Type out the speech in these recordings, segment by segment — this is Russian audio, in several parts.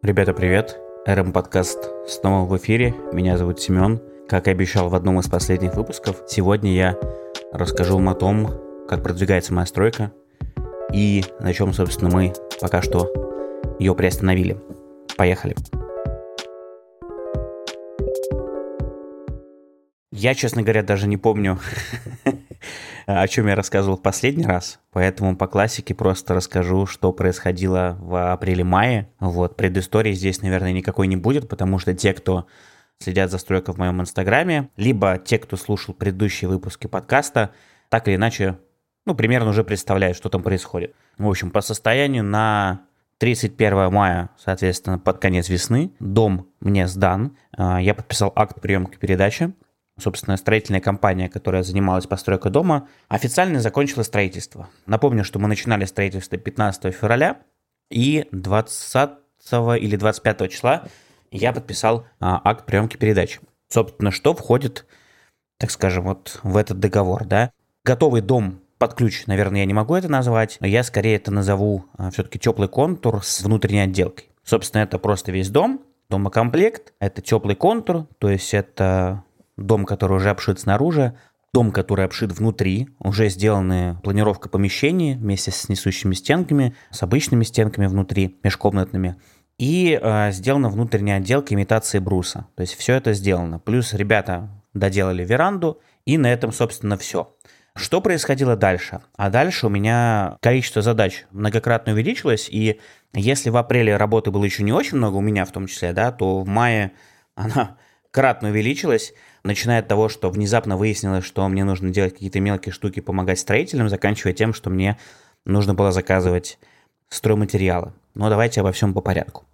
Ребята, привет! РМ подкаст снова в эфире. Меня зовут Семен. Как и обещал в одном из последних выпусков, сегодня я расскажу вам о том, как продвигается моя стройка и на чем, собственно, мы пока что ее приостановили. Поехали! Я, честно говоря, даже не помню, о чем я рассказывал в последний раз, поэтому по классике просто расскажу, что происходило в апреле-мае. Вот, предыстории здесь, наверное, никакой не будет, потому что те, кто следят за стройкой в моем инстаграме, либо те, кто слушал предыдущие выпуски подкаста, так или иначе, ну, примерно уже представляют, что там происходит. В общем, по состоянию на 31 мая, соответственно, под конец весны, дом мне сдан, а, я подписал акт приемки передачи, собственно, строительная компания, которая занималась постройкой дома, официально закончила строительство. Напомню, что мы начинали строительство 15 февраля, и 20 или 25 числа я подписал а, акт приемки передач. Собственно, что входит, так скажем, вот в этот договор, да? Готовый дом под ключ, наверное, я не могу это назвать, но я скорее это назову а, все-таки теплый контур с внутренней отделкой. Собственно, это просто весь дом, домокомплект, это теплый контур, то есть это дом, который уже обшит снаружи, дом, который обшит внутри, уже сделаны планировка помещений вместе с несущими стенками, с обычными стенками внутри, межкомнатными, и э, сделана внутренняя отделка имитации бруса. То есть все это сделано. Плюс ребята доделали веранду, и на этом, собственно, все. Что происходило дальше? А дальше у меня количество задач многократно увеличилось, и если в апреле работы было еще не очень много, у меня в том числе, да, то в мае она кратно увеличилась, начиная от того, что внезапно выяснилось, что мне нужно делать какие-то мелкие штуки, помогать строителям, заканчивая тем, что мне нужно было заказывать стройматериалы. Но давайте обо всем по порядку.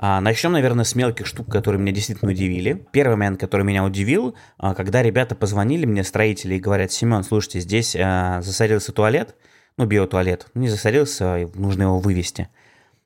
А начнем, наверное, с мелких штук, которые меня действительно удивили. Первый момент, который меня удивил, а, когда ребята позвонили мне, строители, и говорят, Семен, слушайте, здесь а, засорился туалет, ну, биотуалет, не засорился, нужно его вывести.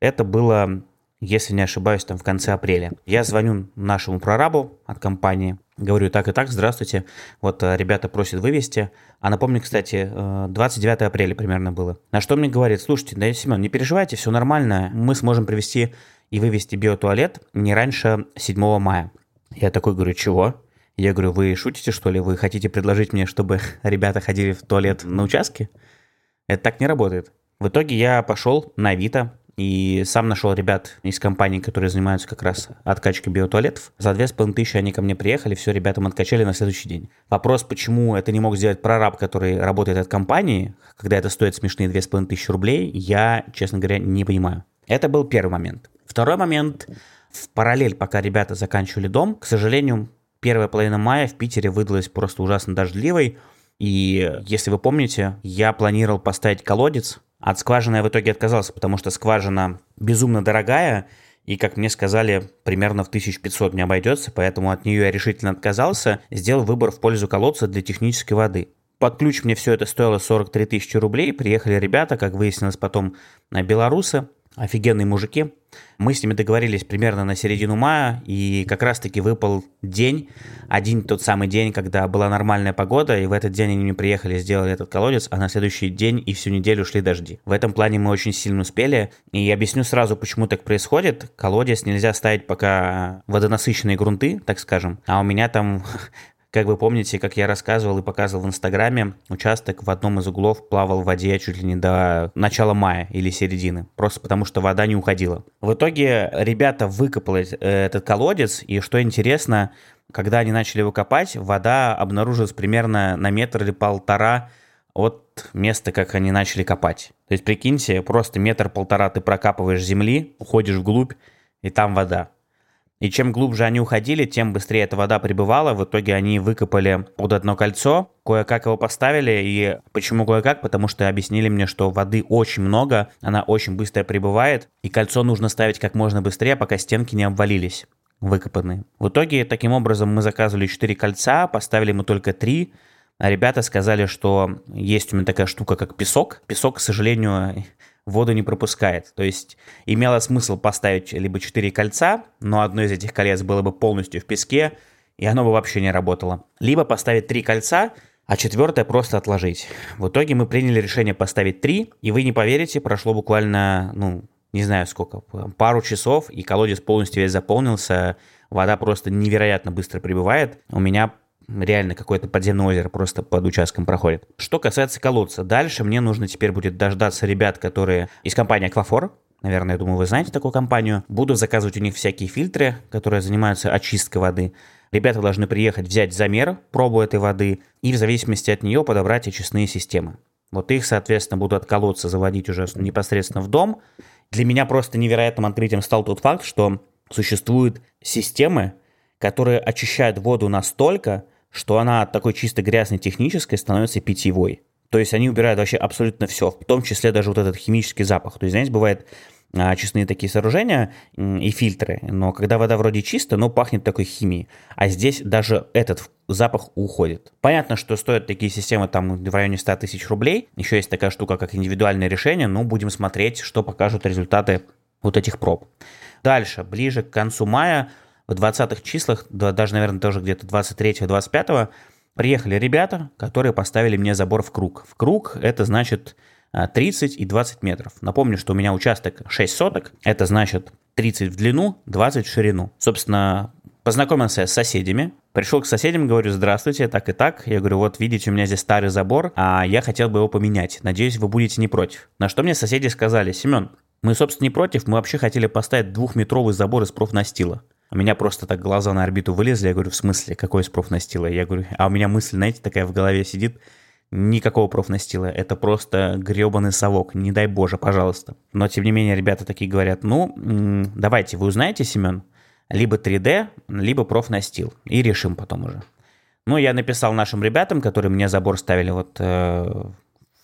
Это было если не ошибаюсь, там в конце апреля. Я звоню нашему прорабу от компании, говорю, так и так, здравствуйте, вот э, ребята просят вывести. А напомню, кстати, 29 э, апреля примерно было. На что мне говорит, слушайте, да, Семен, не переживайте, все нормально, мы сможем привести и вывести биотуалет не раньше 7 мая. Я такой говорю, чего? Я говорю, вы шутите, что ли? Вы хотите предложить мне, чтобы ребята ходили в туалет на участке? Это так не работает. В итоге я пошел на Авито, и сам нашел ребят из компании, которые занимаются как раз откачкой биотуалетов. За две с половиной тысячи они ко мне приехали, все ребятам откачали на следующий день. Вопрос, почему это не мог сделать прораб, который работает от компании, когда это стоит смешные две с половиной тысячи рублей, я, честно говоря, не понимаю. Это был первый момент. Второй момент. В параллель, пока ребята заканчивали дом, к сожалению, первая половина мая в Питере выдалась просто ужасно дождливой. И если вы помните, я планировал поставить колодец от скважины я в итоге отказался, потому что скважина безумно дорогая, и, как мне сказали, примерно в 1500 мне обойдется, поэтому от нее я решительно отказался, сделал выбор в пользу колодца для технической воды. Под ключ мне все это стоило 43 тысячи рублей, приехали ребята, как выяснилось потом, на белорусы, офигенные мужики. Мы с ними договорились примерно на середину мая, и как раз-таки выпал день, один тот самый день, когда была нормальная погода, и в этот день они приехали, сделали этот колодец, а на следующий день и всю неделю шли дожди. В этом плане мы очень сильно успели, и объясню сразу, почему так происходит. Колодец нельзя ставить пока водонасыщенные грунты, так скажем, а у меня там как вы помните, как я рассказывал и показывал в Инстаграме, участок в одном из углов плавал в воде чуть ли не до начала мая или середины, просто потому что вода не уходила. В итоге ребята выкопали э, этот колодец, и что интересно, когда они начали его копать, вода обнаружилась примерно на метр или полтора от места, как они начали копать. То есть, прикиньте, просто метр-полтора ты прокапываешь земли, уходишь вглубь, и там вода. И чем глубже они уходили, тем быстрее эта вода прибывала. В итоге они выкопали под одно кольцо, кое-как его поставили. И почему кое-как? Потому что объяснили мне, что воды очень много, она очень быстро прибывает, и кольцо нужно ставить как можно быстрее, пока стенки не обвалились выкопанные. В итоге, таким образом, мы заказывали 4 кольца, поставили мы только 3, а ребята сказали, что есть у меня такая штука, как песок. Песок, к сожалению, воду не пропускает. То есть имело смысл поставить либо 4 кольца, но одно из этих колец было бы полностью в песке, и оно бы вообще не работало. Либо поставить 3 кольца, а четвертое просто отложить. В итоге мы приняли решение поставить 3, и вы не поверите, прошло буквально, ну, не знаю сколько, пару часов, и колодец полностью весь заполнился, вода просто невероятно быстро прибывает. У меня реально какое-то подземное озеро просто под участком проходит. Что касается колодца, дальше мне нужно теперь будет дождаться ребят, которые из компании Аквафор, наверное, я думаю, вы знаете такую компанию. Буду заказывать у них всякие фильтры, которые занимаются очисткой воды. Ребята должны приехать, взять замер, пробу этой воды, и в зависимости от нее подобрать очистные системы. Вот их, соответственно, буду от колодца заводить уже непосредственно в дом. Для меня просто невероятным открытием стал тот факт, что существуют системы, которые очищают воду настолько, что она от такой чисто грязной технической становится питьевой. То есть они убирают вообще абсолютно все, в том числе даже вот этот химический запах. То есть, знаете, бывает а, очистные такие сооружения и фильтры, но когда вода вроде чистая, но пахнет такой химией. А здесь даже этот запах уходит. Понятно, что стоят такие системы там в районе 100 тысяч рублей. Еще есть такая штука, как индивидуальное решение, но будем смотреть, что покажут результаты вот этих проб. Дальше, ближе к концу мая в 20-х числах, даже, наверное, тоже где-то 23-25, приехали ребята, которые поставили мне забор в круг. В круг это значит 30 а, и 20 метров. Напомню, что у меня участок 6 соток, это значит 30 в длину, 20 в ширину. Собственно, познакомился с соседями, пришел к соседям, говорю, здравствуйте, так и так. Я говорю, вот видите, у меня здесь старый забор, а я хотел бы его поменять. Надеюсь, вы будете не против. На что мне соседи сказали, Семен, мы, собственно, не против, мы вообще хотели поставить двухметровый забор из профнастила. У меня просто так глаза на орбиту вылезли. Я говорю, в смысле, какой из профнастила? Я говорю, а у меня мысль, знаете, такая в голове сидит. Никакого профнастила. Это просто гребаный совок. Не дай боже, пожалуйста. Но, тем не менее, ребята такие говорят, ну, давайте, вы узнаете, Семен, либо 3D, либо профнастил. И решим потом уже. Ну, я написал нашим ребятам, которые мне забор ставили вот э,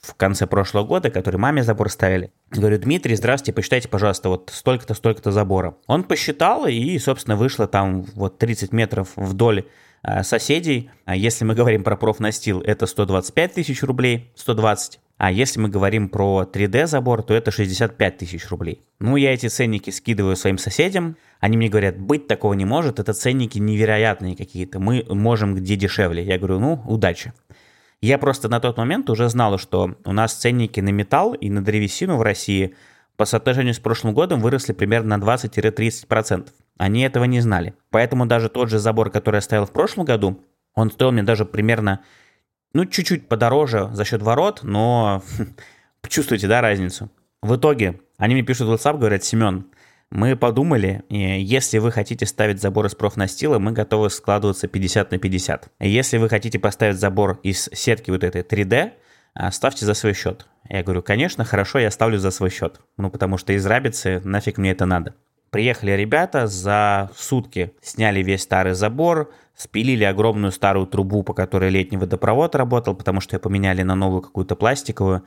в конце прошлого года, который маме забор ставили. Говорю, Дмитрий, здравствуйте, посчитайте, пожалуйста, вот столько-то, столько-то забора. Он посчитал, и, собственно, вышло там вот 30 метров вдоль э, соседей. А если мы говорим про профнастил, это 125 тысяч рублей, 120. А если мы говорим про 3D забор, то это 65 тысяч рублей. Ну, я эти ценники скидываю своим соседям. Они мне говорят, быть такого не может, это ценники невероятные какие-то. Мы можем где дешевле. Я говорю, ну, удачи. Я просто на тот момент уже знал, что у нас ценники на металл и на древесину в России по соотношению с прошлым годом выросли примерно на 20-30%. Они этого не знали. Поэтому даже тот же забор, который я ставил в прошлом году, он стоил мне даже примерно, ну, чуть-чуть подороже за счет ворот, но чувствуете, да, разницу? В итоге они мне пишут в WhatsApp, говорят, Семен, мы подумали, если вы хотите ставить забор из профнастила, мы готовы складываться 50 на 50. Если вы хотите поставить забор из сетки вот этой 3D, а, ставьте за свой счет. Я говорю, конечно, хорошо, я ставлю за свой счет. Ну, потому что из рабицы нафиг мне это надо. Приехали ребята, за сутки сняли весь старый забор, спилили огромную старую трубу, по которой летний водопровод работал, потому что ее поменяли на новую какую-то пластиковую.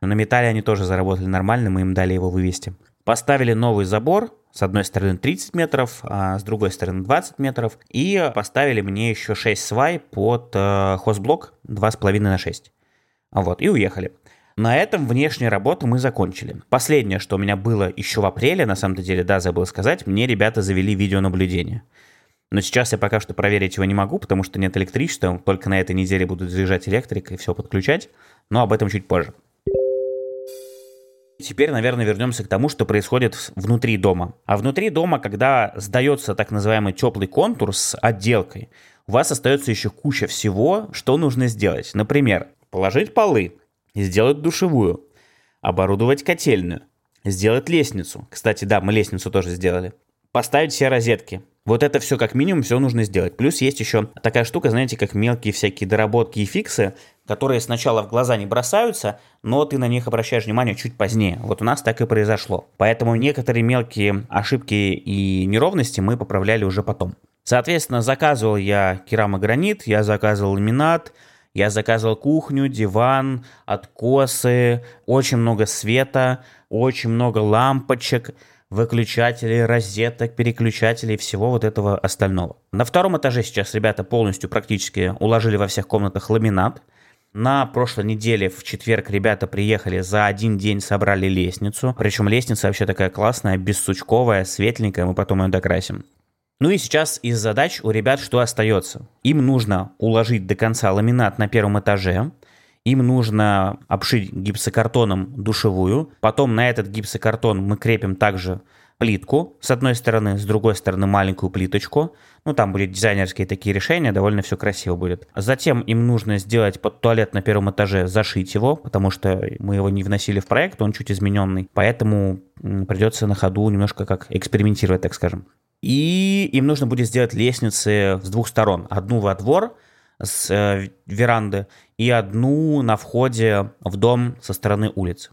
Но на металле они тоже заработали нормально, мы им дали его вывести. Поставили новый забор, с одной стороны 30 метров, а с другой стороны 20 метров. И поставили мне еще 6 свай под э, хозблок 2,5 на 6. Вот, и уехали. На этом внешние работы мы закончили. Последнее, что у меня было еще в апреле, на самом деле, да, забыл сказать, мне ребята завели видеонаблюдение. Но сейчас я пока что проверить его не могу, потому что нет электричества, только на этой неделе будут заезжать электрик и все подключать, но об этом чуть позже. Теперь, наверное, вернемся к тому, что происходит внутри дома. А внутри дома, когда сдается так называемый теплый контур с отделкой, у вас остается еще куча всего, что нужно сделать. Например, положить полы, сделать душевую, оборудовать котельную, сделать лестницу. Кстати, да, мы лестницу тоже сделали. Поставить все розетки, вот это все как минимум все нужно сделать. Плюс есть еще такая штука, знаете, как мелкие всякие доработки и фиксы, которые сначала в глаза не бросаются, но ты на них обращаешь внимание чуть позднее. Вот у нас так и произошло. Поэтому некоторые мелкие ошибки и неровности мы поправляли уже потом. Соответственно, заказывал я керамогранит, я заказывал ламинат, я заказывал кухню, диван, откосы, очень много света, очень много лампочек – выключателей, розеток, переключателей, всего вот этого остального. На втором этаже сейчас ребята полностью практически уложили во всех комнатах ламинат. На прошлой неделе в четверг ребята приехали, за один день собрали лестницу. Причем лестница вообще такая классная, бессучковая, светленькая, мы потом ее докрасим. Ну и сейчас из задач у ребят что остается? Им нужно уложить до конца ламинат на первом этаже, им нужно обшить гипсокартоном душевую, потом на этот гипсокартон мы крепим также плитку с одной стороны, с другой стороны маленькую плиточку. Ну, там будут дизайнерские такие решения, довольно все красиво будет. Затем им нужно сделать под туалет на первом этаже, зашить его, потому что мы его не вносили в проект, он чуть измененный. Поэтому придется на ходу немножко как экспериментировать, так скажем. И им нужно будет сделать лестницы с двух сторон. Одну во двор с э, веранды и одну на входе в дом со стороны улицы.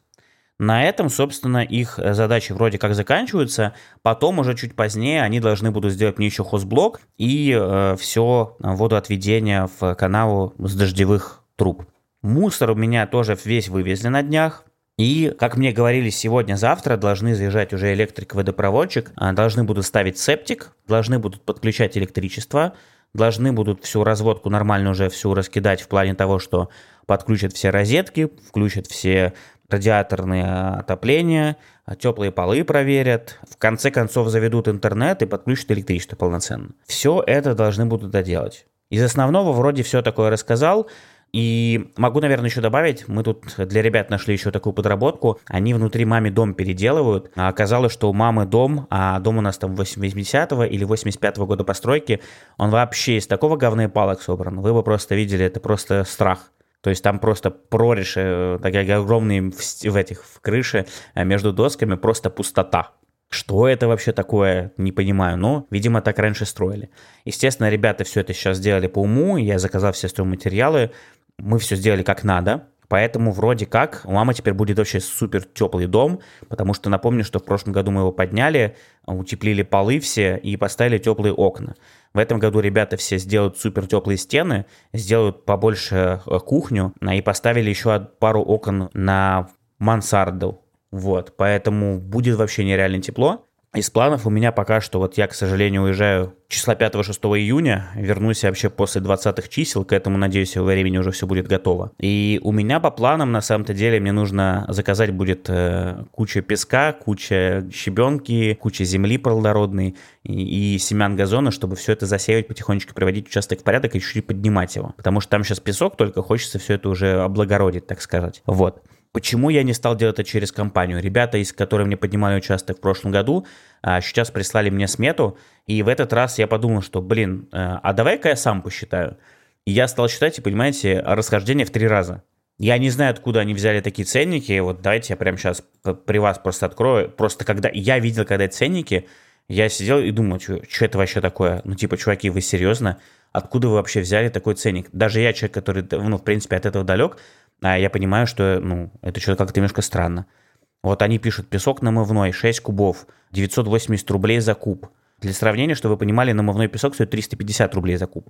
На этом, собственно, их задачи вроде как заканчиваются. Потом уже чуть позднее они должны будут сделать мне еще хозблок и э, все водоотведение в канаву с дождевых труб. Мусор у меня тоже весь вывезли на днях. И, как мне говорили, сегодня-завтра должны заезжать уже электрик-водопроводчик, а, должны будут ставить септик, должны будут подключать электричество, должны будут всю разводку нормально уже всю раскидать в плане того, что подключат все розетки, включат все радиаторное отопление, теплые полы проверят, в конце концов заведут интернет и подключат электричество полноценно. Все это должны будут доделать. Из основного вроде все такое рассказал, и могу, наверное, еще добавить, мы тут для ребят нашли еще такую подработку. Они внутри маме дом переделывают. А оказалось, что у мамы дом, а дом у нас там 80-го или 85-го года постройки, он вообще из такого говна и палок собран. Вы бы просто видели, это просто страх. То есть там просто прорежь, э, такие огромные в, в этих в крыше э, между досками просто пустота. Что это вообще такое, не понимаю, но, видимо, так раньше строили. Естественно, ребята все это сейчас сделали по уму, я заказал все стройматериалы, мы все сделали как надо, Поэтому вроде как у мамы теперь будет вообще супер теплый дом, потому что напомню, что в прошлом году мы его подняли, утеплили полы все и поставили теплые окна. В этом году ребята все сделают супер теплые стены, сделают побольше э, кухню и поставили еще пару окон на мансарду. Вот, поэтому будет вообще нереально тепло. Из планов у меня пока что, вот я, к сожалению, уезжаю числа 5-6 июня, вернусь вообще после 20-х чисел, к этому, надеюсь, во времени уже все будет готово. И у меня по планам, на самом-то деле, мне нужно заказать будет э, куча песка, куча щебенки, куча земли плодородной и, и семян газона, чтобы все это засеивать, потихонечку приводить участок в порядок и чуть-чуть поднимать его. Потому что там сейчас песок, только хочется все это уже облагородить, так сказать. Вот. Почему я не стал делать это через компанию? Ребята, из которых мне поднимали участок в прошлом году, а, сейчас прислали мне смету, и в этот раз я подумал, что, блин, э, а давай-ка я сам посчитаю. И я стал считать, и, понимаете, расхождение в три раза. Я не знаю, откуда они взяли такие ценники. Вот давайте я прямо сейчас при вас просто открою. Просто когда я видел, когда ценники, я сидел и думал, что это вообще такое? Ну, типа, чуваки, вы серьезно? Откуда вы вообще взяли такой ценник? Даже я, человек, который, ну, в принципе, от этого далек, а я понимаю, что, ну, это что-то как-то немножко странно. Вот они пишут, песок намывной, 6 кубов, 980 рублей за куб. Для сравнения, чтобы вы понимали, намывной песок стоит 350 рублей за куб.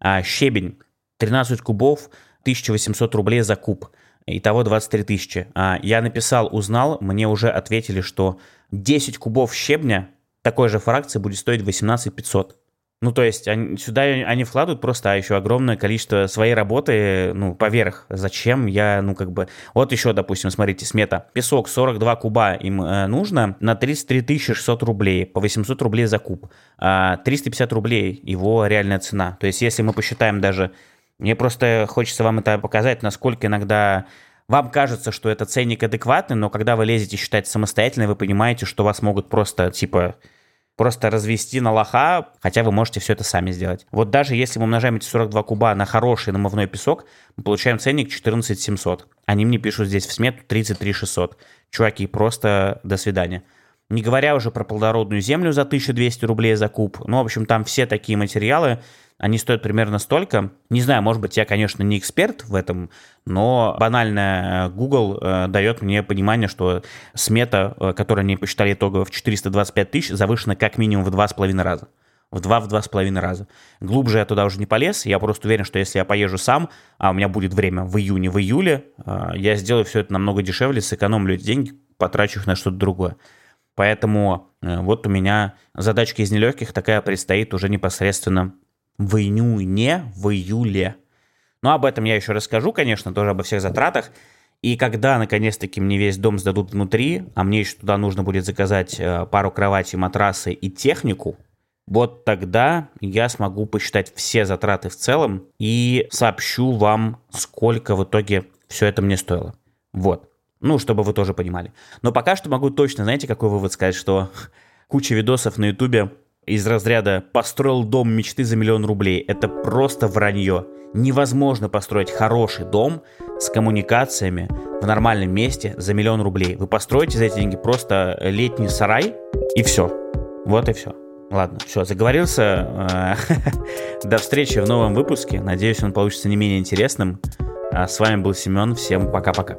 А щебень, 13 кубов, 1800 рублей за куб. Итого 23 тысячи. А я написал, узнал, мне уже ответили, что 10 кубов щебня такой же фракции будет стоить 18 500. Ну, то есть они, сюда они вкладывают просто а еще огромное количество своей работы, ну, поверх. Зачем я, ну, как бы... Вот еще, допустим, смотрите, смета. Песок 42 куба им э, нужно на 33 600 рублей, по 800 рублей за куб. А 350 рублей его реальная цена. То есть если мы посчитаем даже... Мне просто хочется вам это показать, насколько иногда вам кажется, что это ценник адекватный, но когда вы лезете считать самостоятельно, вы понимаете, что вас могут просто, типа, просто развести на лоха, хотя вы можете все это сами сделать. Вот даже если мы умножаем эти 42 куба на хороший намывной песок, мы получаем ценник 14 700. Они мне пишут здесь в смету 33 600. Чуваки, просто до свидания. Не говоря уже про плодородную землю за 1200 рублей за куб. Ну, в общем, там все такие материалы, они стоят примерно столько. Не знаю, может быть, я, конечно, не эксперт в этом, но банально э, Google э, дает мне понимание, что смета, э, которую они посчитали итогово в 425 тысяч, завышена как минимум в два с половиной раза. В два, в два с половиной раза. Глубже я туда уже не полез. Я просто уверен, что если я поезжу сам, а у меня будет время в июне, в июле, я сделаю все это намного дешевле, сэкономлю эти деньги, потрачу их на что-то другое. Поэтому вот у меня задачка из нелегких такая предстоит уже непосредственно в июне, в июле. Но об этом я еще расскажу, конечно, тоже обо всех затратах. И когда, наконец-таки, мне весь дом сдадут внутри, а мне еще туда нужно будет заказать э, пару кроватей, матрасы и технику, вот тогда я смогу посчитать все затраты в целом и сообщу вам, сколько в итоге все это мне стоило. Вот. Ну, чтобы вы тоже понимали. Но пока что могу точно, знаете, какой вывод сказать, что куча видосов на ютубе из разряда «построил дом мечты за миллион рублей» — это просто вранье. Невозможно построить хороший дом с коммуникациями в нормальном месте за миллион рублей. Вы построите за эти деньги просто летний сарай, и все. Вот и все. Ладно, все, заговорился. До встречи в новом выпуске. Надеюсь, он получится не менее интересным. А с вами был Семен. Всем пока-пока.